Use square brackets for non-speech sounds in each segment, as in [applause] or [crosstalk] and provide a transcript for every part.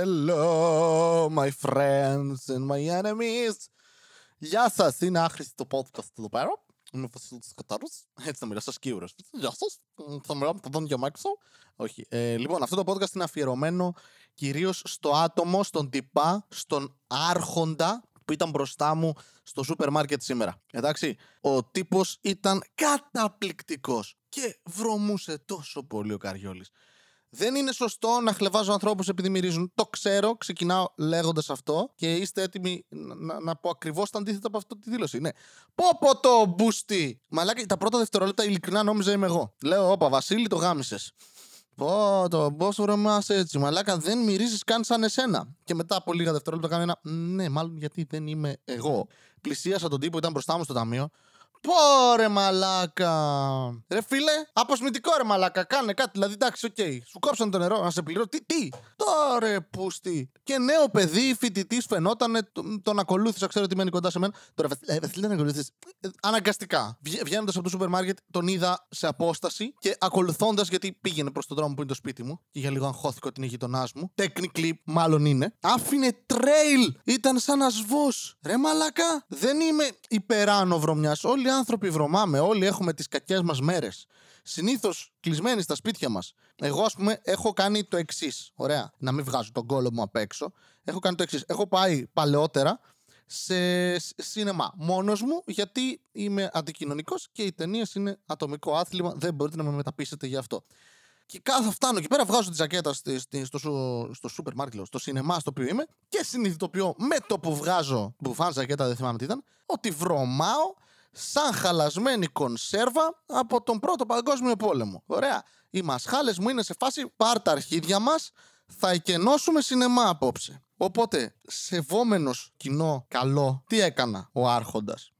Hello, my friends and my enemies. Γεια σας, είναι άχρηστο το podcast εδώ πέρα. Είμαι ο Βασίλης Κατάρου. Έτσι θα μιλάω, σας κύριο. Γεια σας. Θα μιλάω με τα δόντια μου έξω. Όχι. Ε, λοιπόν, αυτό το podcast είναι αφιερωμένο κυρίως στο άτομο, στον τυπά, στον άρχοντα που ήταν μπροστά μου στο σούπερ μάρκετ σήμερα. Εντάξει, ο τύπος ήταν καταπληκτικός και βρωμούσε τόσο πολύ ο Καριόλης. Δεν είναι σωστό να χλεβάζω ανθρώπους επειδή μυρίζουν. Το ξέρω, ξεκινάω λέγοντας αυτό και είστε έτοιμοι να, να, να πω ακριβώς το αντίθετο από αυτό τη δήλωση. Ναι. Πω πω το μπούστι! Μαλάκα, τα πρώτα δευτερόλεπτα ειλικρινά νόμιζα είμαι εγώ. Λέω, Όπα, Βασίλη, το γάμισες. Πω το πόσο βρεμά έτσι. Μαλάκα, δεν μυρίζεις καν σαν εσένα. Και μετά από λίγα δευτερόλεπτα κάνω ένα. Ναι, μάλλον γιατί δεν είμαι εγώ. Πλησίασα τον τύπο που ήταν μπροστά μου στο ταμείο. Πόρε μαλάκα. Ρε φίλε, αποσμητικό ρε μαλάκα. Κάνε κάτι. Δηλαδή, εντάξει, OK. Okay. Σου κόψαν το νερό να σε πληρώ. Τι, τι; Τώρα πούστη. Και νέο παιδί, φοιτητής φαινόταν. Τον ακολούθησα, ξέρω ότι μένει κοντά σε μένα. Τώρα, ε, Βασίλη, δεν ακολούθησε. Αναγκαστικά. Βγαίνοντας από το σούπερ μάρκετ, τον είδα σε απόσταση και ακολουθώντας γιατί πήγαινε προς τον δρόμο που είναι το σπίτι μου. Και για λίγο αγχώθηκα ότι είναι γείτονάς μου. Technically, μάλλον είναι. Άφηνε trail. Ήταν σαν ασβός. Ρε μαλάκα. Δεν είμαι υπεράνω βρωμιάς. Όλοι οι άνθρωποι βρωμάμε. Όλοι έχουμε τις κακές μας μέρες. Συνήθως κλεισμένοι στα σπίτια μας. Εγώ, ας πούμε, έχω κάνει το εξής. Ωραία. Να μην βγάζω τον κόλλο μου απ' έξω. Έχω κάνει το εξής. Έχω πάει παλαιότερα σε σινεμά μόνος μου γιατί είμαι αντικοινωνικός και οι ταινίες είναι ατομικό άθλημα. Δεν μπορείτε να με μεταπίσετε γι' αυτό. Και κάθε φτάνω εκεί πέρα, βγάζω τη ζακέτα στη, στη, στο, στο σούπερ μάρκετ, στο σινεμά στο οποίο είμαι και συνειδητοποιώ με το που βγάζω μπουφάν ζακέτα, δεν θυμάμαι τι ήταν, ότι βρωμάω σαν χαλασμένη κονσέρβα από τον πρώτο παγκόσμιο πόλεμο. Ωραία. Οι μασχάλες μου είναι σε φάση πάρ τα αρχίδια μας, θα εκενώσουμε σινεμά απόψε. Οπότε, σεβόμενος κοινό καλό, τι έκανα ο άρχοντας;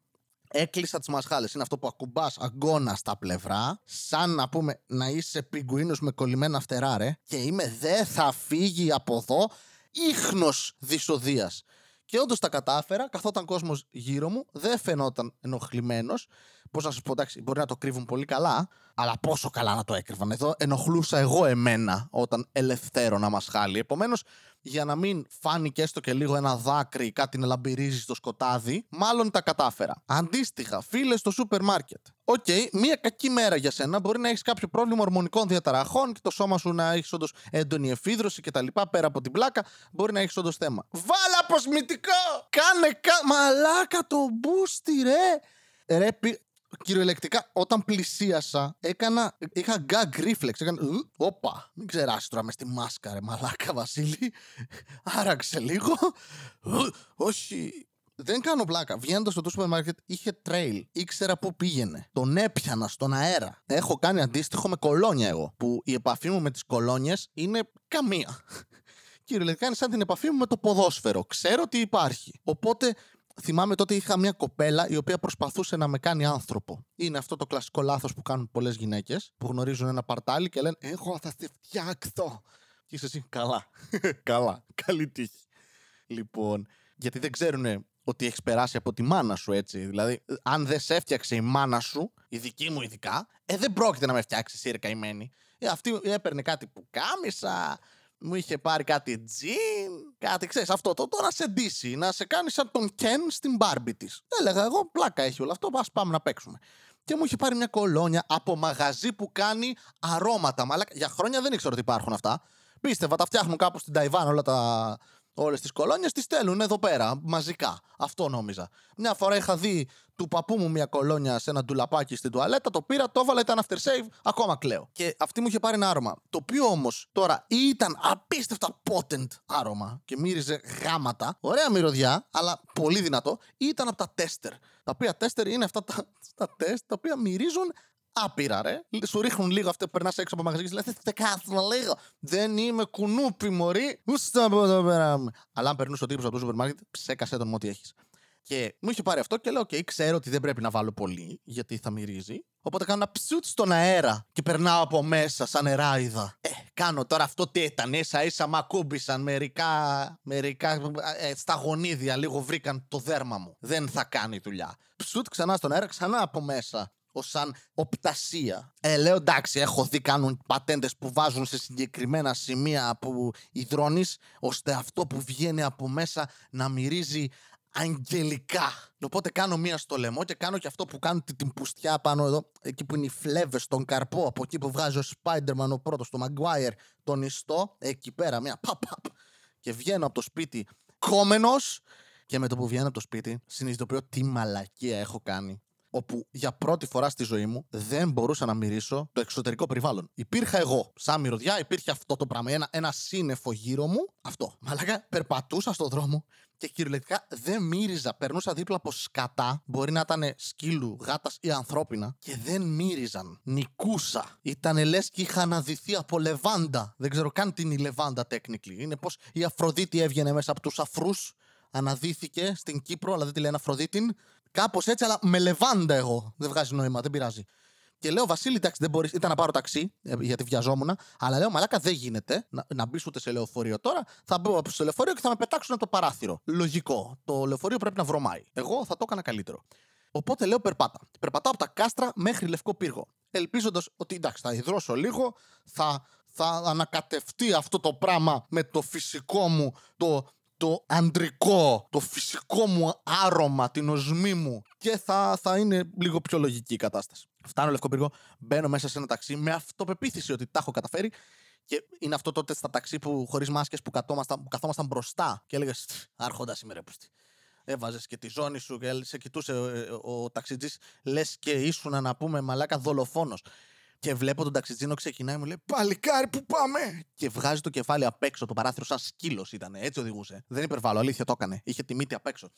Έκλεισα τις μασχάλες. Είναι αυτό που ακουμπάς αγκώνα στα πλευρά, σαν να πούμε να είσαι πιγκουίνος με κολλημένα φτερά, ρε. Και είμαι, δεν θα φύγει από εδώ ίχνος δυσοδείας. Και όντως τα κατάφερα, καθόταν κόσμος γύρω μου, δεν φαινόταν ενοχλημένος. Πώς να σας πω, εντάξει, μπορεί να το κρύβουν πολύ καλά, αλλά πόσο καλά να το έκρυβαν. Εδώ ενοχλούσα εγώ εμένα όταν ελευθέρωνα μασχάλη. Επομένως, για να μην φάνηκε έστω και λίγο ένα δάκρυ ή κάτι να λαμπυρίζει στο σκοτάδι, μάλλον τα κατάφερα. Αντίστοιχα, φίλε στο σούπερ μάρκετ. OK, okay, μία κακή μέρα για σένα. Μπορεί να έχεις κάποιο πρόβλημα ορμονικών διαταραχών και το σώμα σου να έχεις όντως έντονη εφίδρωση κτλ. Πέρα από την πλάκα, μπορεί να έχεις όντως θέμα. Βάλε αποσμητικό! Κάνε κα... Μαλάκα το μπούστι, ρε! Ρε, κυριολεκτικά όταν πλησίασα έκανα, είχα gag reflex, έκανα όπα, μην ξεράσει τώρα μες στη μάσκα ρε μαλάκα Βασίλη, άραξε λίγο, όχι, δεν κάνω πλάκα. Βγαίνοντας στο σούπερ μάρκετ είχε trail. Ήξερα πού πήγαινε. Τον έπιανα στον αέρα. Έχω κάνει αντίστοιχο με κολόνια εγώ. Που η επαφή μου με τις κολόνιες είναι καμία. Κυριολεκτικά είναι σαν την επαφή μου με το ποδόσφαιρο. Ξέρω ότι υπάρχει. Οπότε θυμάμαι τότε είχα μια κοπέλα η οποία προσπαθούσε να με κάνει άνθρωπο. Είναι αυτό το κλασικό λάθος που κάνουν πολλές γυναίκες που γνωρίζουν ένα παρτάλι και λένε Εγώ θα σε φτιάξω. Και είσαι εσύ, καλά. [laughs] καλά. Καλή τύχη. Λοιπόν, γιατί δεν ξέρουν ότι έχεις περάσει από τη μάνα σου έτσι. Δηλαδή, αν δεν σε έφτιαξε η μάνα σου, η δική μου ειδικά, ε, δεν πρόκειται να με φτιάξει εσύ, ρε καημένη. Ε, αυτή έπαιρνε κάτι που κάμισα, μου είχε πάρει κάτι τζιν, κάτι ξέρεις αυτό. Το, το να σε ντύσει, να σε κάνεις σαν τον Κεν στην μπάρμπι της. Έλεγα εγώ, πλάκα έχει όλο αυτό, ας πάμε να παίξουμε. Και μου είχε πάρει μια κολόνια από μαγαζί που κάνει αρώματα. Μα για χρόνια δεν ήξερα ότι υπάρχουν αυτά. Πίστευα, τα φτιάχνουν κάπου στην Ταϊβάν όλα τα, Όλες τις κολόνιες τις στέλνουν εδώ πέρα, μαζικά. Αυτό νόμιζα. Μια φορά είχα δει του παππού μου μια κολόνια σε ένα ντουλαπάκι στην τουαλέτα, το πήρα, το έβαλα, ήταν after save, ακόμα κλαίω. Και αυτή μου είχε πάρει ένα άρωμα. Το οποίο όμως τώρα ήταν απίστευτα potent άρωμα και μύριζε γάματα. Ωραία μυρωδιά, αλλά πολύ δυνατό. Ήταν από τα τέστερ. Τα οποία τέστερ είναι αυτά τα, τα τεστ τα οποία μυρίζουν άπειρα, ρε. Σου ρίχνουν λίγο αυτό που περνάς έξω από μαγαζί και λες: Θε κάθομαι λίγο. Δεν είμαι κουνούπι, μωρή. Ούστα από εδώ πέρα. Αλλά αν περνούσε ο τύπος από το σούπερ μάρκετ, ψέκασε τον ό,τι έχεις. Και μου είχε πάρει αυτό και λέω: OK, ξέρω ότι δεν πρέπει να βάλω πολύ, γιατί θα μυρίζει. Οπότε κάνω ένα ψούτ στον αέρα και περνάω από μέσα σαν νεράιδα. Ε, κάνω τώρα αυτό τι ήταν. ίσα ίσα μ' ακούμπησαν μερικά, μερικά ε, στα γονίδια λίγο βρήκαν το δέρμα μου. Δεν θα κάνει δουλειά. Ψούτ ξανά στον αέρα, ξανά από μέσα ως σαν οπτασία. Ε, λέω εντάξει, έχω δει κάνουν πατέντες που βάζουν σε συγκεκριμένα σημεία που υδρώνεις, ώστε αυτό που βγαίνει από μέσα να μυρίζει αγγελικά. Οπότε κάνω μία στο λαιμό και κάνω και αυτό που κάνουν την, την πουστιά πάνω εδώ, εκεί που είναι οι φλέβες στον καρπό, από εκεί που βγάζει ο Spider-Man ο πρώτος, το Maguire, τον ιστό, εκεί πέρα, μία παπ, παπ. Και βγαίνω από το σπίτι κόμενος. Και με το που βγαίνω από το σπίτι, συνειδητοποιώ τι μαλακία έχω κάνει. Όπου για πρώτη φορά στη ζωή μου δεν μπορούσα να μυρίσω το εξωτερικό περιβάλλον. Υπήρχα εγώ. Σαν μυρωδιά υπήρχε αυτό το πράγμα. Ένα, ένα σύννεφο γύρω μου. Αυτό. Μαλάκα, περπατούσα στον δρόμο και κυριολεκτικά δεν μύριζα. Περνούσα δίπλα από σκατά, μπορεί να ήταν σκύλου, γάτας ή ανθρώπινα, και δεν μύριζαν. Νικούσα. Ήταν λες και είχα αναδυθεί από λεβάντα. Δεν ξέρω καν τι είναι η λεβάντα technically. Είναι πως η Αφροδίτη έβγαινε μέσα από τους αφρούς, αναδύθηκε στην Κύπρο, αλλά δεν τη λένε Αφροδίτην. Κάπως έτσι, αλλά με λεβάντα εγώ. Δεν βγάζει νόημα, δεν πειράζει. Και λέω, Βασίλη, εντάξει, δεν μπορείς. Ήταν να πάρω ταξί, ε, γιατί βιαζόμουν. Αλλά λέω, Μαλάκα, δεν γίνεται να, να μπεις ούτε σε λεωφορείο τώρα. Θα μπω στο λεωφορείο και θα με πετάξουν από το παράθυρο. Λογικό. Το λεωφορείο πρέπει να βρωμάει. Εγώ θα το έκανα καλύτερο. Οπότε λέω, περπάτα. Περπατάω από τα κάστρα μέχρι λευκό πύργο. Ελπίζοντας ότι εντάξει, θα υδρώσω λίγο, θα, θα ανακατευτεί αυτό το πράγμα με το φυσικό μου, το το αντρικό, το φυσικό μου άρωμα, την οσμή μου και θα, θα είναι λίγο πιο λογική η κατάσταση. Φτάνω Λευκό Πύργο, μπαίνω μέσα σε ένα ταξί με αυτοπεποίθηση ότι τα έχω καταφέρει και είναι αυτό τότε στα ταξί που χωρίς μάσκες που, που καθόμασταν μπροστά και έλεγες Άρχοντας είμαι ρε Έβαζες και τη ζώνη σου και σε κοιτούσε ο, ε, ο, ο ταξιτζής, λες και ήσουν να πούμε μαλάκα δολοφόνος. Και βλέπω τον ταξιτζίνο ξεκινάει μου λέει Παλικάρι που πάμε! Και βγάζει το κεφάλι απ' έξω το παράθυρο, σαν σκύλος ήταν. Έτσι οδηγούσε. Δεν υπερβάλλω, αλήθεια το έκανε. Είχε τη μύτη απ' έξω.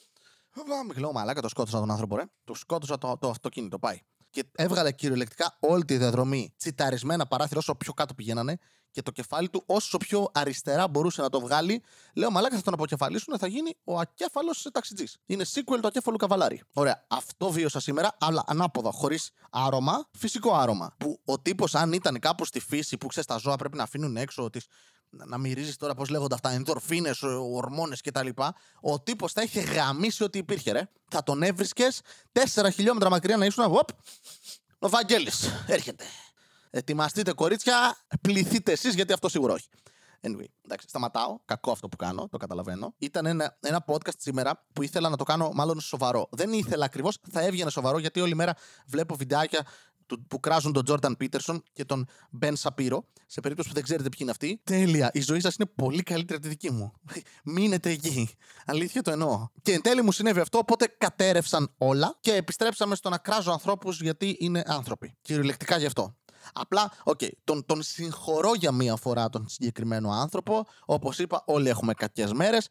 Πάμε, λέω μαλάκα, το σκότωσα τον άνθρωπο, ρε. Το σκότωσα το, το αυτοκίνητο, πάει. Και έβγαλε κυριολεκτικά όλη τη διαδρομή τσιταρισμένα παράθυρα όσο πιο κάτω πηγαίνανε και το κεφάλι του όσο πιο αριστερά μπορούσε να το βγάλει. Λέω μαλάκα θα τον αποκεφαλίσουν, θα γίνει ο ακέφαλος ταξιτζής. Είναι sequel του ακέφαλου καβαλάρι. Ωραία. Αυτό βίωσα σήμερα, αλλά ανάποδα, χωρίς άρωμα, φυσικό άρωμα. Που ο τύπος, αν ήταν κάπου στη φύση που ξέρεις τα ζώα πρέπει να αφήνουν έξω τις να μυρίζεις τώρα πώς λέγονται αυτά, ενδορφίνες, ορμόνες κτλ. Ο τύπος θα είχε γαμίσει ό,τι υπήρχε, ρε. Θα τον έβρισκες 4 χιλιόμετρα μακριά να ήσουν. Οπ, ο Βαγγέλη έρχεται. Ετοιμαστείτε κορίτσια, πληθείτε εσείς γιατί αυτό σίγουρα όχι. Anyway, εντάξει, σταματάω. Κακό αυτό που κάνω, το καταλαβαίνω. Ήταν ένα, ένα podcast σήμερα που ήθελα να το κάνω μάλλον σοβαρό. Δεν ήθελα ακριβώς, θα έβγαινε σοβαρό γιατί όλη μέρα βλέπω βιντεάκια που κράζουν τον Τζόρνταν Πίτερσον και τον Μπεν Σαπύρο. Σε περίπτωση που δεν ξέρετε ποιοι είναι αυτοί. Τέλεια. Η ζωή σας είναι πολύ καλύτερη από τη δική μου. [laughs] Μείνετε εκεί. Αλήθεια το εννοώ. Και εν τέλει μου συνέβη αυτό, οπότε κατέρευσαν όλα και επιστρέψαμε στο να κράζω ανθρώπους γιατί είναι άνθρωποι. Κυριολεκτικά γι' αυτό. Απλά, okay, okay, τον, τον συγχωρώ για μία φορά τον συγκεκριμένο άνθρωπο. Όπως είπα, όλοι έχουμε κακές μέρες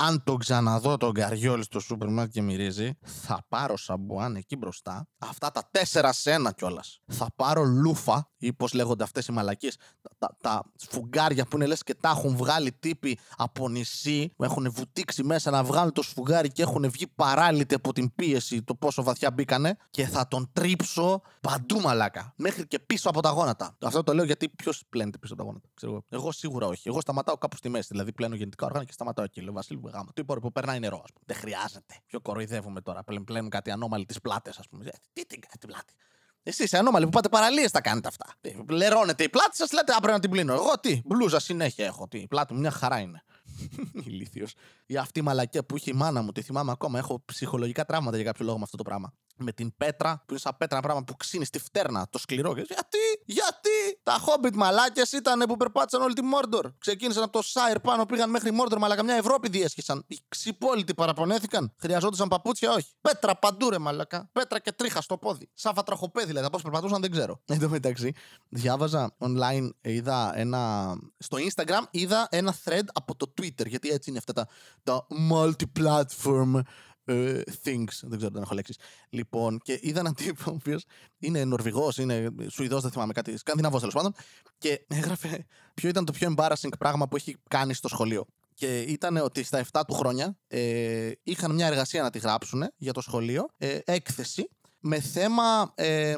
αν το ξαναδώ τον καριόλη στο σούπερ μάρκετ και μυρίζει, θα πάρω σαμπουάν εκεί μπροστά, αυτά τα τέσσερα σε ένα κιόλας. Θα πάρω λούφα, ή πώς λέγονται αυτές οι μαλακίες, τα, τα, σφουγγάρια που είναι λες και τα έχουν βγάλει τύποι από νησί, που έχουν βουτήξει μέσα να βγάλουν το σφουγγάρι και έχουν βγει παράλυτοι από την πίεση το πόσο βαθιά μπήκανε, και θα τον τρίψω παντού μαλάκα. Μέχρι και πίσω από τα γόνατα. Αυτό το λέω γιατί ποιος πλένεται πίσω από τα γόνατα. Ξέρω εγώ. εγώ σίγουρα όχι. Εγώ σταματάω κάπου στη μέση. Δηλαδή πλένω γεννητικά όργανα και σταματάω εκεί. Λέω Βασίλη γάμο. Τι που περνάει νερό, ας πούμε. Δεν χρειάζεται. Πιο κοροϊδεύουμε τώρα. Πλέον πλένουν κάτι ανώμαλοι τις πλάτες, ας πούμε. Ε, τι την κάτι πλάτη. Εσείς είσαι ανώμαλοι που πάτε παραλίες τα κάνετε αυτά. Ε, λερώνετε η πλάτη σας, λέτε Α, πρέπει να την πλύνω. Εγώ τι, μπλούζα συνέχεια έχω. Τι, η πλάτη μου μια χαρά είναι. [laughs] Ηλίθιος. Η αυτή μαλακία που είχε η μάνα μου, τη θυμάμαι ακόμα. Έχω ψυχολογικά τραύματα για κάποιο λόγο με αυτό το πράγμα με την πέτρα, που είναι σαν πέτρα ένα πράγμα που ξύνει στη φτέρνα, το σκληρό. Γιατί, γιατί τα Hobbit μαλάκες ήταν που περπάτησαν όλη τη Μόρντορ. Ξεκίνησαν από το Σάιρ πάνω, πήγαν μέχρι Μόρντορ, μαλάκα μια Ευρώπη διέσχισαν. Οι ξυπόλοιτοι παραπονέθηκαν. Χρειαζόντουσαν παπούτσια, όχι. Πέτρα παντού ρε μαλάκα. Πέτρα και τρίχα στο πόδι. Σαν φατραχοπέδι, δηλαδή. Πώ περπατούσαν δεν ξέρω. Εν τω μεταξύ, διάβαζα online, είδα ένα. Στο Instagram είδα ένα thread από το Twitter, γιατί έτσι είναι αυτά τα, τα multi-platform uh, things. Δεν ξέρω αν έχω λέξεις. Λοιπόν, και είδα έναν τύπο ο οποίος είναι Νορβηγός, είναι Σουηδός, δεν θυμάμαι κάτι. Σκανδιναβός τέλος πάντων. Και έγραφε ποιο ήταν το πιο embarrassing πράγμα που έχει κάνει στο σχολείο. Και ήταν ότι στα 7 του χρόνια ε, είχαν μια εργασία να τη γράψουν για το σχολείο, ε, έκθεση, με θέμα ε,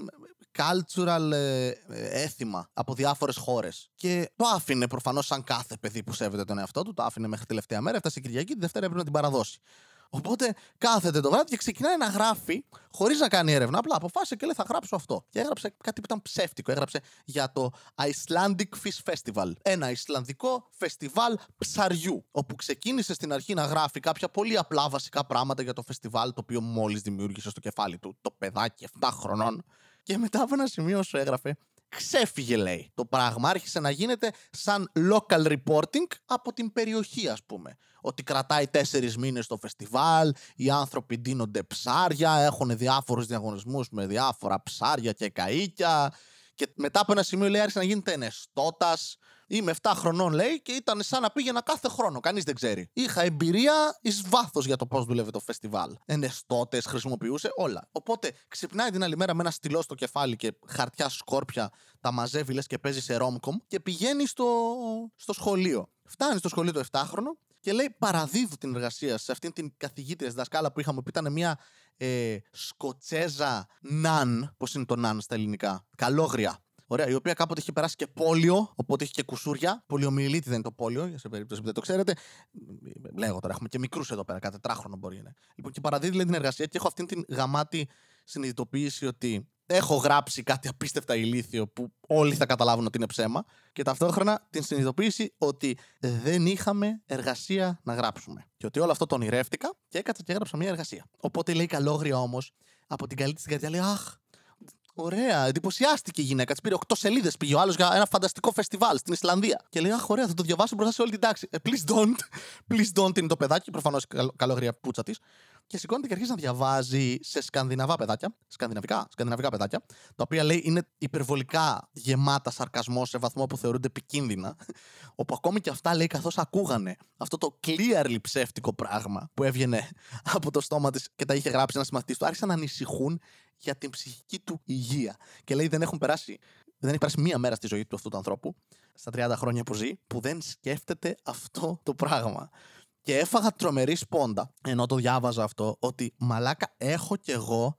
cultural ε, έθιμα από διάφορες χώρες. Και το άφηνε προφανώς σαν κάθε παιδί που σέβεται τον εαυτό του, το άφηνε μέχρι τελευταία μέρα, έφτασε Κυριακή, τη Δευτέρα έπρεπε να την παραδώσει. Οπότε κάθεται το βράδυ και ξεκινάει να γράφει χωρίς να κάνει έρευνα. Απλά αποφάσισε και λέει θα γράψω αυτό. Και έγραψε κάτι που ήταν ψεύτικο. Έγραψε για το Icelandic Fish Festival. Ένα Ισλανδικό φεστιβάλ ψαριού. Όπου ξεκίνησε στην αρχή να γράφει κάποια πολύ απλά βασικά πράγματα για το φεστιβάλ το οποίο μόλις δημιούργησε στο κεφάλι του το παιδάκι 7 χρονών. Και μετά από ένα σημείο σου έγραφε ξέφυγε λέει. Το πράγμα άρχισε να γίνεται σαν local reporting από την περιοχή ας πούμε. Ότι κρατάει τέσσερις μήνες το φεστιβάλ, οι άνθρωποι ντύνονται ψάρια, έχουν διάφορους διαγωνισμούς με διάφορα ψάρια και καΐκια και μετά από ένα σημείο λέει άρχισε να γίνεται ενεστώτας Είμαι 7 χρονών, λέει, και ήταν σαν να πήγαινα κάθε χρόνο. Κανείς δεν ξέρει. Είχα εμπειρία εις βάθος για το πώς δουλεύει το φεστιβάλ. Ενεστώτες, χρησιμοποιούσε όλα. Οπότε ξυπνάει την άλλη μέρα με ένα στυλό στο κεφάλι και χαρτιά σκόρπια, τα μαζεύει λες και παίζει σε ρόμκομ και πηγαίνει στο, στο σχολείο. Φτάνει στο σχολείο το 7χρονο και λέει παραδίδω την εργασία σε αυτήν την καθηγήτρια δασκάλα που είχαμε που ήταν μια ε, Σκοτσέζα ναν. Πώς είναι το ναν στα ελληνικά; Καλόγρια. Ωραία, η οποία κάποτε είχε περάσει και πόλιο, οπότε είχε και κουσούρια. Πολιομιλίτη δεν είναι το πόλιο, σε περίπτωση που δεν το ξέρετε. Λέγω τώρα, έχουμε και μικρούς εδώ πέρα, κάθε τετράχρονο μπορεί να είναι. Λοιπόν, και παραδίδει λέει, την εργασία και έχω αυτή την γαμάτη συνειδητοποίηση ότι έχω γράψει κάτι απίστευτα ηλίθιο που όλοι θα καταλάβουν ότι είναι ψέμα και ταυτόχρονα την συνειδητοποίηση ότι δεν είχαμε εργασία να γράψουμε. Και ότι όλο αυτό το ονειρεύτηκα και έκατσα και έγραψα μια εργασία. Οπότε λέει καλόγρια όμως από την καλή τη καρδιά λέει Αχ, Ωραία, εντυπωσιάστηκε η γυναίκα. Της πήρε 8 σελίδες. Πήγε ο άλλος για ένα φανταστικό φεστιβάλ στην Ισλανδία. Και λέει: Αχ, ωραία, θα το διαβάσω μπροστά σε όλη την τάξη. Ε, please don't. [laughs] Please don't είναι το παιδάκι, προφανώς καλόγρια πούτσα της. Και σηκώνεται και αρχίζει να διαβάζει σε σκανδιναβά παιδάκια. Σκανδιναβικά, σκανδιναβικά παιδάκια. Τα οποία λέει είναι υπερβολικά γεμάτα σαρκασμό σε βαθμό που θεωρούνται επικίνδυνα. [laughs] Όπου ακόμη και αυτά λέει καθώς ακούγανε αυτό το clearly ψεύτικο πράγμα που έβγαινε [laughs] από το στόμα της και τα είχε γράψει ένα μαθητή του, άρχισαν να ανησυχούν για την ψυχική του υγεία. Και λέει δεν έχουν περάσει, δεν έχει περάσει μία μέρα στη ζωή του αυτού του ανθρώπου, στα 30 χρόνια που ζει, που δεν σκέφτεται αυτό το πράγμα. Και έφαγα τρομερή σπόντα, ενώ το διάβαζα αυτό, ότι μαλάκα έχω κι εγώ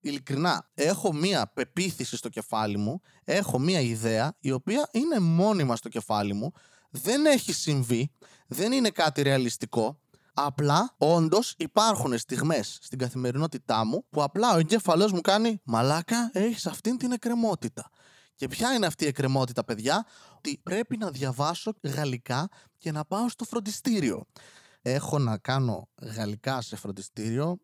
ειλικρινά, έχω μία πεποίθηση στο κεφάλι μου, έχω μία ιδέα η οποία είναι μόνιμα στο κεφάλι μου, δεν έχει συμβεί, δεν είναι κάτι ρεαλιστικό, Απλά, όντως, υπάρχουν στιγμές στην καθημερινότητά μου που απλά ο εγκέφαλός μου κάνει Μαλάκα, έχεις αυτήν την εκκρεμότητα. Και ποια είναι αυτή η εκκρεμότητα, παιδιά, ότι πρέπει να διαβάσω γαλλικά και να πάω στο φροντιστήριο. Έχω να κάνω γαλλικά σε φροντιστήριο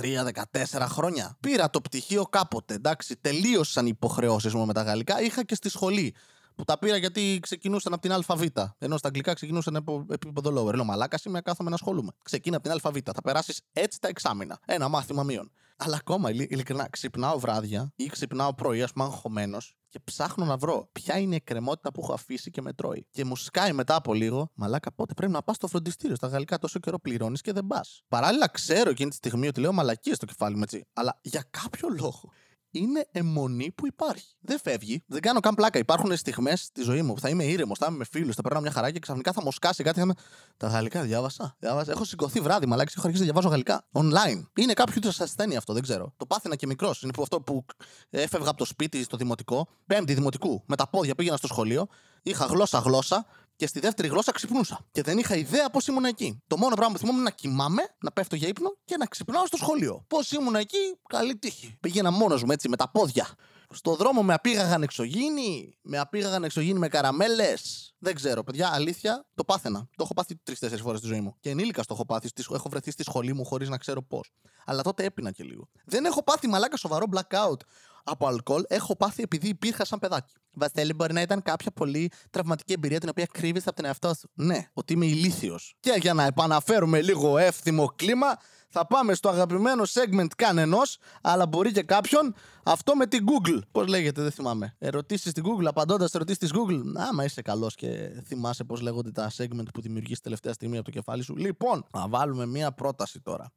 13-14 χρόνια. Πήρα το πτυχίο κάποτε, εντάξει, τελείωσαν οι υποχρεώσεις μου με τα γαλλικά. Είχα και στη σχολή που τα πήρα γιατί ξεκινούσαν από την ΑΒ. Ενώ στα αγγλικά ξεκινούσαν από επίπεδο lower. Λέω μαλάκα, σήμερα κάθομαι να ασχολούμαι. Ξεκίνα από την ΑΒ. Θα περάσεις έτσι τα εξάμεινα. Ένα μάθημα μείον. Αλλά ακόμα ειλικρινά ξυπνάω βράδια ή ξυπνάω πρωί, ας πούμε, αγχωμένος και ψάχνω να βρω ποια είναι η εκκρεμότητα που έχω αφήσει και με τρώει. Και μου σκάει μετά από λίγο, μαλάκα πότε πρέπει να πας στο φροντιστήριο. Στα γαλλικά τόσο καιρό πληρώνεις και δεν πας. Παράλληλα, ξέρω εκείνη τη στιγμή ότι λέω μαλακίες στο κεφάλι μου έτσι. Αλλά για κάποιο λόγο είναι αιμονή που υπάρχει. Δεν φεύγει. Δεν κάνω καν πλάκα. Υπάρχουν στιγμές στη ζωή μου που θα είμαι ήρεμος, θα είμαι με φίλου, θα περνάω μια χαρά και ξαφνικά θα μου σκάσει κάτι. Θα Τα γαλλικά διάβασα. διάβασα. Έχω σηκωθεί βράδυ, μαλάκι, έχω αρχίσει να διαβάζω γαλλικά. Online. Είναι κάποιο είδους ασθένεια αυτό, δεν ξέρω. Το πάθαινα και μικρός. Είναι που αυτό που έφευγα από το σπίτι στο δημοτικό, πέμπτη δημοτικού, με τα πόδια πήγαινα στο σχολείο, είχα γλώσσα-γλώσσα και στη δεύτερη γλώσσα ξυπνούσα. Και δεν είχα ιδέα πώς ήμουν εκεί. Το μόνο πράγμα που θυμόμουν είναι να κοιμάμαι, να πέφτω για ύπνο και να ξυπνάω στο σχολείο. Πώς ήμουν εκεί, καλή τύχη. Πήγαινα μόνος μου έτσι με τα πόδια. Στο δρόμο με απήγαγαν εξωγήινοι, με απήγαγαν εξωγήινοι με καραμέλες. Δεν ξέρω, παιδιά, αλήθεια, το πάθαινα. Το έχω πάθει τρει-τέσσερι φορές στη ζωή μου. Και ενήλικα το έχω πάθει. Έχω βρεθεί στη σχολή μου χωρίς να ξέρω πώς. Αλλά τότε έπεινα και λίγο. Δεν έχω πάθει μαλάκα σοβαρό blackout από αλκοόλ έχω πάθει επειδή υπήρχα σαν παιδάκι. Βασίλη, μπορεί να ήταν κάποια πολύ τραυματική εμπειρία την οποία κρύβεις από τον εαυτό σου. Ναι, ότι είμαι ηλίθιος. Και για να επαναφέρουμε λίγο εύθυμο κλίμα, θα πάμε στο αγαπημένο segment κανενός, αλλά μπορεί και κάποιον, αυτό με την Google. Πώς λέγεται, δεν θυμάμαι. Ερωτήσεις στην Google, απαντώντας ερωτήσεις της Google. Άμα είσαι καλός και θυμάσαι πώς λέγονται τα segment που δημιουργείς τελευταία στιγμή από το κεφάλι σου. Λοιπόν, να βάλουμε μία πρόταση τώρα.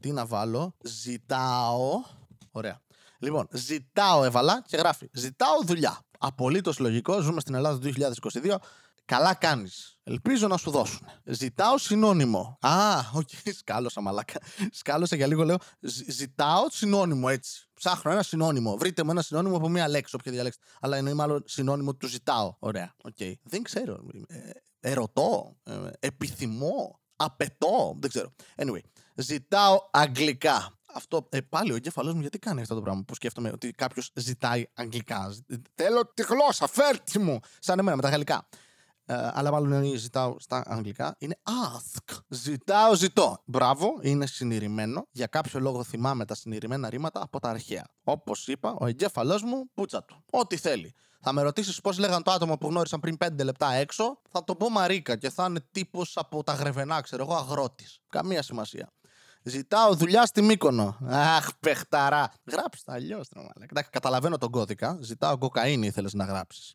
Τι να βάλω, ζητάω. Ωραία. Λοιπόν, ζητάω, έβαλα και γράφει. Ζητάω δουλειά. Απολύτως λογικό, ζούμε στην Ελλάδα του 2022. Καλά κάνεις. Ελπίζω να σου δώσουν. Ζητάω συνώνυμο. Α, okay, okay. σκάλωσα μαλάκα. Σκάλωσα για λίγο, λέω. Ζητάω συνώνυμο έτσι. Ψάχνω ένα συνώνυμο. Βρείτε μου ένα συνώνυμο από μία λέξη, όποια διαλέξετε. Αλλά είναι μάλλον συνώνυμο του ζητάω. Ωραία. Okay. Okay. Δεν ξέρω. Ε, ερωτώ. Ε, επιθυμώ. Απαιτώ. Δεν ξέρω. Anyway. Ζητάω αγγλικά. Αυτό, ε, πάλι ο εγκέφαλός μου γιατί κάνει αυτό το πράγμα που σκέφτομαι ότι κάποιος ζητάει αγγλικά. Ζ- Θέλω τη γλώσσα, φέρ' τη μου! Σαν εμένα με τα γαλλικά. Ε, αλλά μάλλον εννοεί ζητάω στα αγγλικά. Είναι ask. Ζητάω, ζητώ. Μπράβο, είναι συνειρημένο. Για κάποιο λόγο θυμάμαι τα συνειρημένα ρήματα από τα αρχαία. Όπως είπα, ο εγκέφαλός μου, πούτσα του. Ό,τι θέλει. Θα με ρωτήσεις πώς λέγαν το άτομο που γνώρισαν πριν 5 λεπτά έξω, θα το πω Μαρίκα και θα είναι τύπος από τα γρεβενά, ξέρω εγώ, αγρότης. Καμία σημασία. Ζητάω δουλειά στη Μύκονο. Αχ, παιχταρά. Γράψτε αλλιώς. Εντάξει, καταλαβαίνω τον κώδικα. Ζητάω κοκαίνη, ήθελες να γράψεις.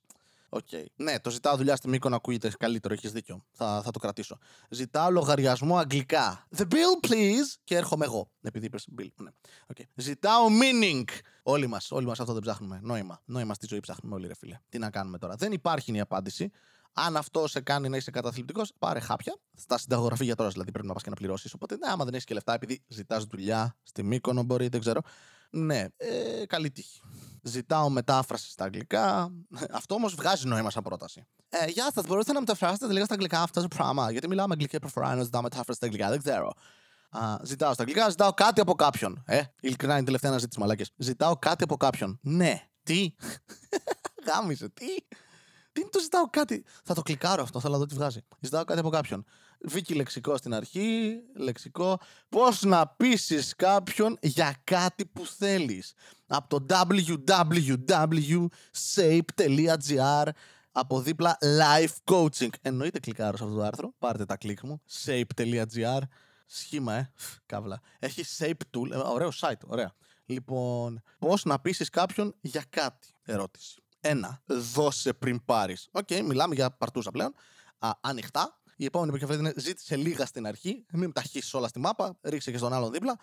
Οκ. Ναι, το ζητάω δουλειά στη Μύκονο ακούγεται καλύτερο, έχεις δίκιο. Θα, θα το κρατήσω. Ζητάω λογαριασμό αγγλικά. The bill, please. Και έρχομαι εγώ. Επειδή είπες bill. Ναι. Okay. Ζητάω meaning. Όλοι μας, όλοι μας αυτό δεν ψάχνουμε. Νόημα. Νόημα στη ζωή ψάχνουμε όλοι, ρε φίλε. Τι να κάνουμε τώρα. Δεν υπάρχει είναι η απάντηση. Αν αυτό σε κάνει να είσαι καταθλιπτικός, πάρε χάπια. Στα συνταγογραφία τώρα δηλαδή πρέπει να πας και να πληρώσεις. Οπότε, ναι, άμα δεν έχεις και λεφτά, επειδή ζητάς δουλειά στη Μύκονο, μπορεί, δεν ξέρω. Ναι, ε, καλή τύχη. Ζητάω μετάφραση στα αγγλικά. Αυτό όμως βγάζει νόημα σαν πρόταση. Ε, γεια σα, μπορείτε να μεταφράσετε λίγο στα αγγλικά αυτό το πράγμα; Γιατί μιλάμε αγγλικά προφορά, να ζητάω μετάφραση στα αγγλικά, δεν ξέρω. Α, ζητάω στα αγγλικά, ζητάω κάτι από κάποιον. Ε, ειλικρινά είναι η τελευταία αναζήτηση, μαλάκες. Ζητάω κάτι από κάποιον. Ναι, τι; [laughs] Γάμισε, τι; Τι είναι το ζητάω κάτι. Θα το κλικάρω αυτό, θέλω να δω τι βγάζει. Ζητάω κάτι από κάποιον. Βήκε λεξικό στην αρχή, λεξικό. Πώς να πείσεις κάποιον για κάτι που θέλεις. Από το www.shape.gr από δίπλα live coaching. Εννοείται κλικάρω σε αυτό το άρθρο. Πάρτε τα κλικ μου. shape.gr. Σχήμα, ε. Καύλα. Έχει shape tool. Ε, ωραίο site, ωραία. Λοιπόν, πώς να πείσεις κάποιον για κάτι. Ερώτηση. Ένα. Δώσε πριν πάρεις. Οκ, μιλάμε για παρτούζα πλέον. Α, ανοιχτά. Η επόμενη επικεφαλής είναι ζήτησε λίγα στην αρχή. Μην τα χύσεις όλα στη μάπα. Ρίξε και στον άλλον δίπλα.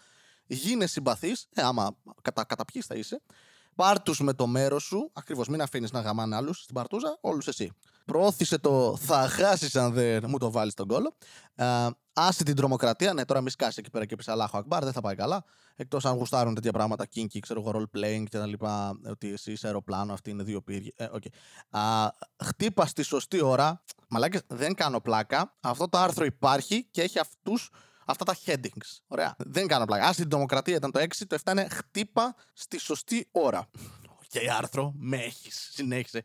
Γίνε συμπαθής. Ε, άμα κατα, καταπιείς θα είσαι. Πάρ τους με το μέρος σου. Ακριβώς, μην αφήνεις να γαμάνε άλλους στην παρτούζα. Όλους εσύ. Προώθησε το θα χάσεις αν δεν μου το βάλεις στον κόλο. Ε, άσε την τρομοκρατία. Ναι, τώρα μη σκάσει εκεί πέρα και πεις Αλάχο Ακμπάρ, δεν θα πάει καλά. Εκτός αν γουστάρουν τέτοια πράγματα, kinky, ξέρω εγώ, role playing και τα λοιπά. Ότι εσύ είσαι αεροπλάνο, αυτή είναι δύο πύργοι. Ε, okay. Α, χτύπας στη σωστή ώρα. Μαλάκες, δεν κάνω πλάκα. Αυτό το άρθρο υπάρχει και έχει αυτούς, αυτά τα headings. Ωραία. Δεν κάνω πλάκα. Άσε την τρομοκρατία ήταν το 6, το 7 είναι χτύπα στη σωστή ώρα. Και άρθρο, με έχεις. Συνέχισε.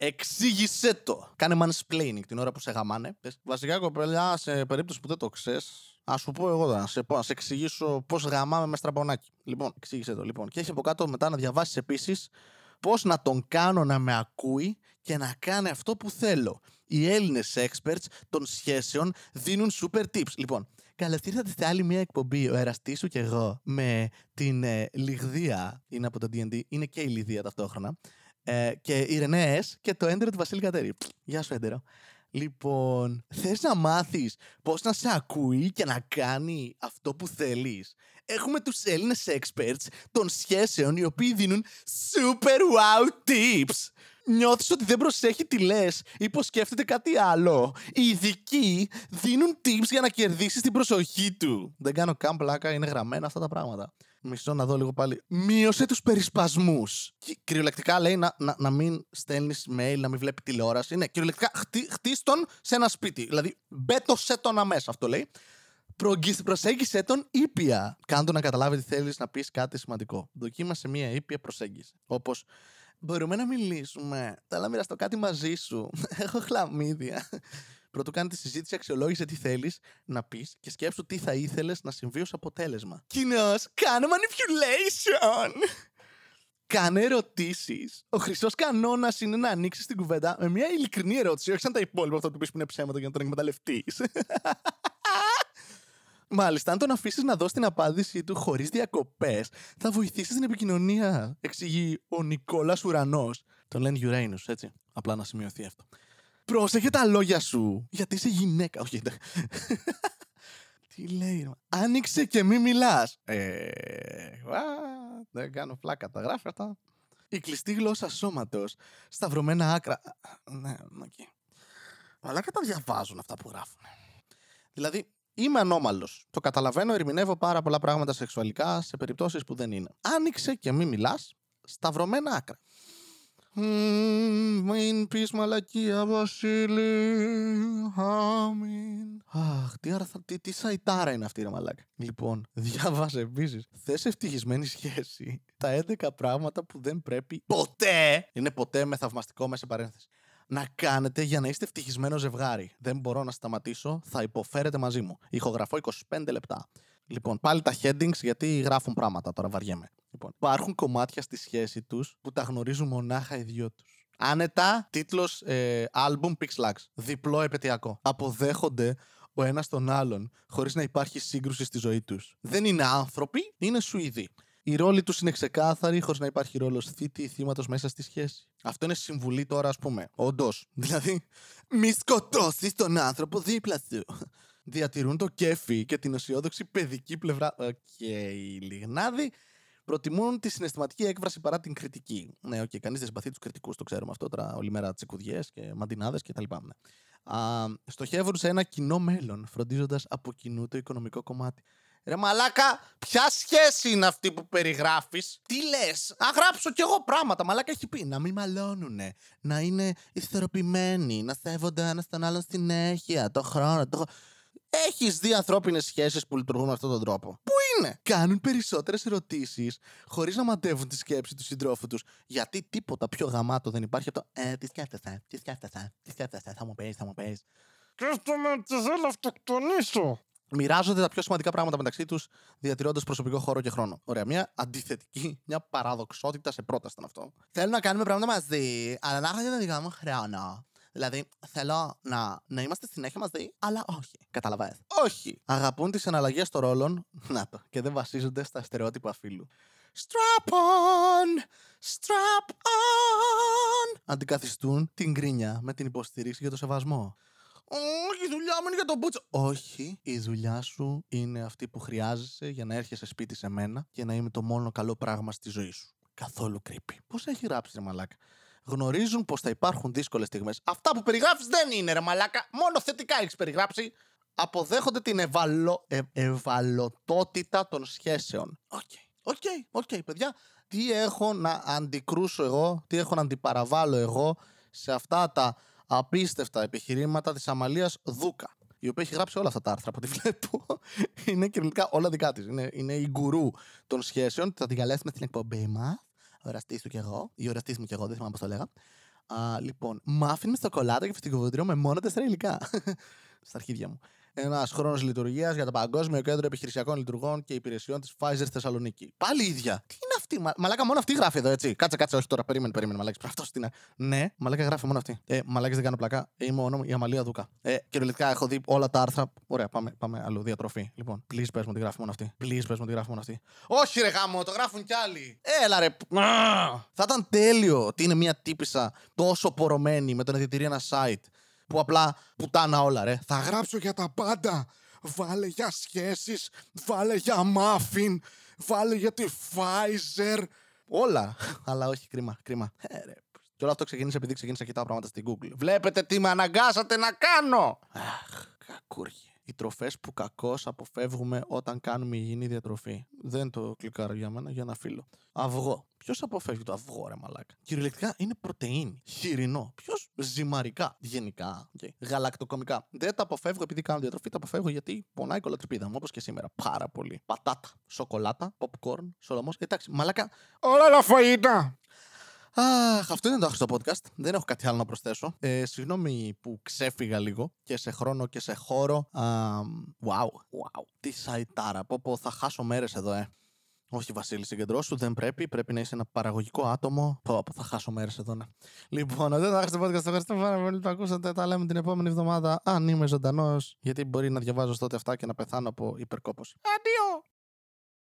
Εξήγησέ το. Κάνε mansplaining την ώρα που σε γαμάνε. Πες, Βασικά, κοπελιά, σε περίπτωση που δεν το ξέρεις, ας σου πω εγώ τώρα. Σε, πω- να σε εξηγήσω πώς γαμάμε με στραμπονάκι. Λοιπόν, εξήγησέ το. Λοιπόν. Και έχει από κάτω μετά να διαβάσεις επίσης πώς να τον κάνω να με ακούει και να κάνει αυτό που θέλω. Οι Έλληνες experts των σχέσεων δίνουν super tips. Λοιπόν, καλώ ήρθατε σε άλλη μια εκπομπή. Ο εραστής σου και εγώ με την ε, Λιγδία. Είναι από το DD. Είναι και η Λιδία ταυτόχρονα. Ε, και η Ρενέ S και το έντερο του Βασίλη Κατέρη. Γεια σου, έντερο. Λοιπόν, θες να μάθεις πώς να σε ακούει και να κάνει αυτό που θέλεις; Έχουμε τους Έλληνες experts των σχέσεων οι οποίοι δίνουν super wow tips. Νιώθεις ότι δεν προσέχει τι λες ή πως σκέφτεται κάτι άλλο. Οι ειδικοί δίνουν tips για να κερδίσεις την προσοχή του. Δεν κάνω καν πλάκα, είναι γραμμένα αυτά τα πράγματα. Μισό να δω λίγο πάλι. Μείωσε τους περισπασμούς. Κι- Κυριολεκτικά λέει να, να, να μην στέλνεις mail, να μην βλέπει τηλεόραση. Ναι, κυριολεκτικά χτί, χτίς τον σε ένα σπίτι. Δηλαδή, μπέτωσε τον αμέσως, αυτό λέει. Προγγι- Προσέγγισε τον ήπια. Κάνε τον να καταλάβει τι θέλεις να πεις κάτι σημαντικό. Δοκίμασε μία ήπια προσέγγιση. Όπως Μπορούμε να μιλήσουμε. Θέλω να μοιραστώ κάτι μαζί σου. [laughs] Έχω χλαμίδια. Πρωτού κάνει τη συζήτηση, αξιολόγησε τι θέλεις να πεις και σκέψου τι θα ήθελες να συμβεί ως αποτέλεσμα. Κοινώ, κάνε manipulation! Κάνε ερωτήσεις. Ο χρυσό κανόνας είναι να ανοίξεις την κουβέντα με μια ειλικρινή ερώτηση, όχι σαν τα υπόλοιπα αυτό που πεις που είναι ψέματα για να τον εκμεταλλευτείς. [laughs] Μάλιστα, αν τον αφήσεις να δώσει την απάντησή του χωρίς διακοπές, θα βοηθήσει την επικοινωνία. Εξηγεί ο Νικόλας Ουρανός. Τον λένε Uranus, έτσι. Απλά να σημειωθεί αυτό. Πρόσεχε τα λόγια σου, γιατί είσαι γυναίκα. Όχι, εντάξει. [laughs] Τι λέει, ρε. Άνοιξε και μη μιλάς. Ε. what? Δεν κάνω φλάκα, τα γράφει αυτά. Η κλειστή γλώσσα σώματος. Σταυρωμένα άκρα. Ναι, εκεί. Αλλά και τα διαβάζουν αυτά που γράφουν. Δηλαδή, είμαι ανώμαλος. Το καταλαβαίνω, ερμηνεύω πάρα πολλά πράγματα σεξουαλικά σε περιπτώσεις που δεν είναι. Άνοιξε και μη μιλάς. Σταυρωμένα άκρα. Μμμ, Μην πεις μαλακία Βασίλη Αμήν Αχ, τι, άρα, τι, τι σαϊτάρα είναι αυτή, ρε μαλάκα. Λοιπόν, [laughs] διάβασε επίσης. Θες ευτυχισμένη σχέση. Τα 11 πράγματα που δεν πρέπει ποτέ. Είναι ποτέ με θαυμαστικό μέσα παρένθεση. Να κάνετε για να είστε ευτυχισμένο ζευγάρι. Δεν μπορώ να σταματήσω. Θα υποφέρετε μαζί μου. Ηχογραφώ 25 λεπτά. Λοιπόν, πάλι τα headings γιατί γράφουν πράγματα τώρα, βαριέμαι. Λοιπόν, υπάρχουν κομμάτια στη σχέση τους που τα γνωρίζουν μονάχα οι δυο τους. Άνετα, τίτλος ε, album Pixlax. Διπλό επαιτειακό. Αποδέχονται ο ένας τον άλλον χωρίς να υπάρχει σύγκρουση στη ζωή τους. Δεν είναι άνθρωποι, είναι Σουηδοί. Η ρόλη τους είναι ξεκάθαρη, χωρίς να υπάρχει ρόλος θήτη ή θύματος μέσα στη σχέση. Αυτό είναι συμβουλή τώρα, ας πούμε. Όντως. [laughs] Δηλαδή, μη σκοτώσεις τον άνθρωπο δίπλα σου. Διατηρούν το κέφι και την αισιόδοξη παιδική πλευρά. Okay, okay, Λιγνάδη. Προτιμούν τη συναισθηματική έκφραση παρά την κριτική. Ναι, okay, okay, κανείς δεν συμπαθεί τους κριτικούς, το ξέρουμε αυτό τώρα. Όλη μέρα τσεκουδιέ και μαντινάδες κτλ. Ναι. Α, στοχεύουν σε ένα κοινό μέλλον, φροντίζοντας από κοινού το οικονομικό κομμάτι. Ρε μαλάκα, ποια σχέση είναι αυτή που περιγράφεις; Τι λες, Α γράψω κι εγώ πράγματα. Μαλάκα έχει πει να μην μαλώνουνε. Να είναι ισορροπημένοι. Να σέβονται ένα τον άλλον συνέχεια. Το χρόνο. Το... Έχεις δει ανθρώπινες σχέσεις που λειτουργούν με αυτόν τον τρόπο; Πού είναι! Κάνουν περισσότερες ερωτήσεις χωρίς να μαντεύουν τη σκέψη του συντρόφου τους. Γιατί τίποτα πιο γαμάτο δεν υπάρχει από το Ε, τι σκέφτεσαι, τι σκέφτεσαι, τι σκέφτεσαι, θα μου πεις, θα μου πεις. Σκέφτομαι ότι θέλω να αυτοκτονήσω. Μοιράζονται τα πιο σημαντικά πράγματα μεταξύ τους, διατηρώντας προσωπικό χώρο και χρόνο. Ωραία, μια αντιθετική, μια παραδοξότητα σε πρόταση ήταν αυτό. Θέλω να κάνουμε πράγματα μαζί, αλλά να έχω για το δικό μου χρόνο. Δηλαδή, θέλω να, να είμαστε συνέχεια μαζί, αλλά όχι. Καταλαβαίνετε. Όχι. Αγαπούν τις εναλλαγές των ρόλων. [laughs] Να το. Και δεν βασίζονται στα στερεότυπα φίλου. Strap on! Strap on! Αντικαθιστούν την γκρίνια με την υποστήριξη για το σεβασμό. Όχι, η δουλειά μου είναι για τον Μπούτσο. Όχι, η δουλειά σου είναι αυτή που χρειάζεσαι για να έρχεσαι σπίτι σε μένα και να είμαι το μόνο καλό πράγμα στη ζωή σου. Καθόλου creepy. Πώς έχει γράψει, ρε Μαλάκα; Γνωρίζουν πως θα υπάρχουν δύσκολες στιγμές. Αυτά που περιγράφεις δεν είναι, ρε μαλάκα. Μόνο θετικά έχεις περιγράψει. Αποδέχονται την ευαλω... ε, ευαλωτότητα των σχέσεων. Okay, okay, okay, παιδιά. Τι έχω να αντικρούσω εγώ, τι έχω να αντιπαραβάλω εγώ σε αυτά τα απίστευτα επιχειρήματα της Αμαλίας Δούκα. Η οποία έχει γράψει όλα αυτά τα άρθρα από ό,τι [laughs] βλέπω. είναι κυριολεκτικά όλα δικά της. Είναι, είναι η γκουρού των σχέσεων. Θα την καλέσουμε στην εκπομπή μας. Οραστή του κι εγώ. Ή οραστή μου κι εγώ, δεν θυμάμαι πώς το λέγα. Α, λοιπόν, μάφιν με στοκολάτα και φυτικοβοντρίο με μόνο τέσσερα υλικά. [laughs] Στα αρχίδια μου ένας χρόνος λειτουργίας για το Παγκόσμιο Κέντρο Επιχειρησιακών Λειτουργών και Υπηρεσιών της Pfizer Θεσσαλονίκη. Πάλι ίδια. Τι είναι αυτή, μα, μαλάκα, μόνο αυτή γράφει εδώ, έτσι. Κάτσε, κάτσε, όχι τώρα, περίμενε, περίμενε, μαλάκα. Αυτό τι είναι. Ναι, μαλάκα γράφει μόνο αυτή. Ε, μαλάκα δεν κάνω πλακά. Είμαι όνομα η Αμαλία Δούκα. Ε, κυριολεκτικά έχω δει όλα τα άρθρα. Ωραία, πάμε, πάμε αλλού. Διατροφή. Λοιπόν, please πες μου τη γράφει μόνο αυτή. Please πες μου τη γράφει μόνο αυτή. Όχι, ρε γάμο, το γράφουν κι άλλοι. Έλα, ρε. Θα ήταν τέλειο ότι είναι μια τύπησα τόσο πορωμένη με το να διατηρεί ένα site που απλά πουτάνα όλα, ρε. Θα γράψω για τα πάντα. Βάλε για σχέσεις, βάλε για μάφιν, βάλε για τη Pfizer. Όλα. [laughs] Αλλά όχι, κρίμα, κρίμα. Ε, ρε. Και όλο αυτό ξεκίνησε επειδή ξεκίνησα να κοιτάω πράγματα στην Google. Βλέπετε τι με αναγκάσατε να κάνω! Αχ, κακούργη οι τροφές που κακώς αποφεύγουμε όταν κάνουμε υγιεινή διατροφή. Δεν το κλικάρω για μένα, για ένα φίλο. Αυγό. Ποιος αποφεύγει το αυγό, ρε μαλάκα; Κυριολεκτικά είναι πρωτενη. Χοιρινό. Ποιος ζυμαρικά. Γενικά. Okay. Γαλακτοκομικά. Δεν τα αποφεύγω επειδή κάνω διατροφή, τα αποφεύγω γιατί πονάει η κολοτρυπίδα μου όπως και σήμερα. Πάρα πολύ. Πατάτα. Σοκολάτα. Popcorn. Σολομός. Εντάξει, μαλάκα. Όλα τα φαγητά. Αχ, αυτό είναι το άχρηστο podcast. Δεν έχω κάτι άλλο να προσθέσω. Ε, συγγνώμη που ξέφυγα λίγο και σε χρόνο και σε χώρο. Α, wow, wow. Τι σαϊτάρα. Πω, πω, θα χάσω μέρες εδώ, ε. Όχι, Βασίλη, συγκεντρώσου. Δεν πρέπει. Πρέπει να είσαι ένα παραγωγικό άτομο. Πω, πω θα χάσω μέρες εδώ, ναι. Λοιπόν, δεν θα το podcast. Ευχαριστώ πάρα πολύ που ακούσατε. Τα λέμε την επόμενη εβδομάδα. Αν είμαι ζωντανός, γιατί μπορεί να διαβάζω τότε αυτά και να πεθάνω από υπερκόπωση. Αντίο!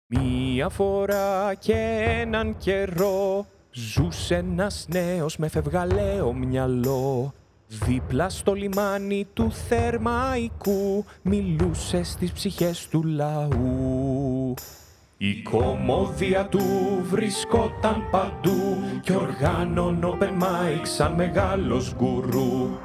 Μία φορά και έναν καιρό Ζούσε ένας νέος με φευγαλαίο μυαλό Δίπλα στο λιμάνι του Θερμαϊκού Μιλούσε στις ψυχές του λαού η κομμόδια του βρισκόταν παντού Κι οργάνων open mic σαν μεγάλος γκουρού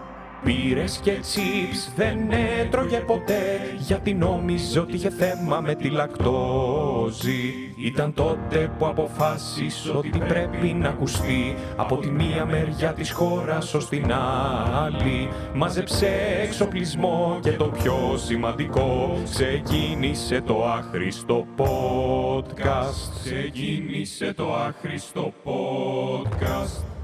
Πήρες και τσίπς δεν έτρωγε ποτέ γιατί νόμιζε ότι είχε θέμα με τη λακτόζη. Ήταν τότε που αποφάσισε ότι πρέπει να ακουστεί από τη μία μεριά της χώρας ως την άλλη. Μάζεψε εξοπλισμό και το πιο σημαντικό ξεκίνησε το άχρηστο podcast. Ξεκίνησε το άχρηστο podcast.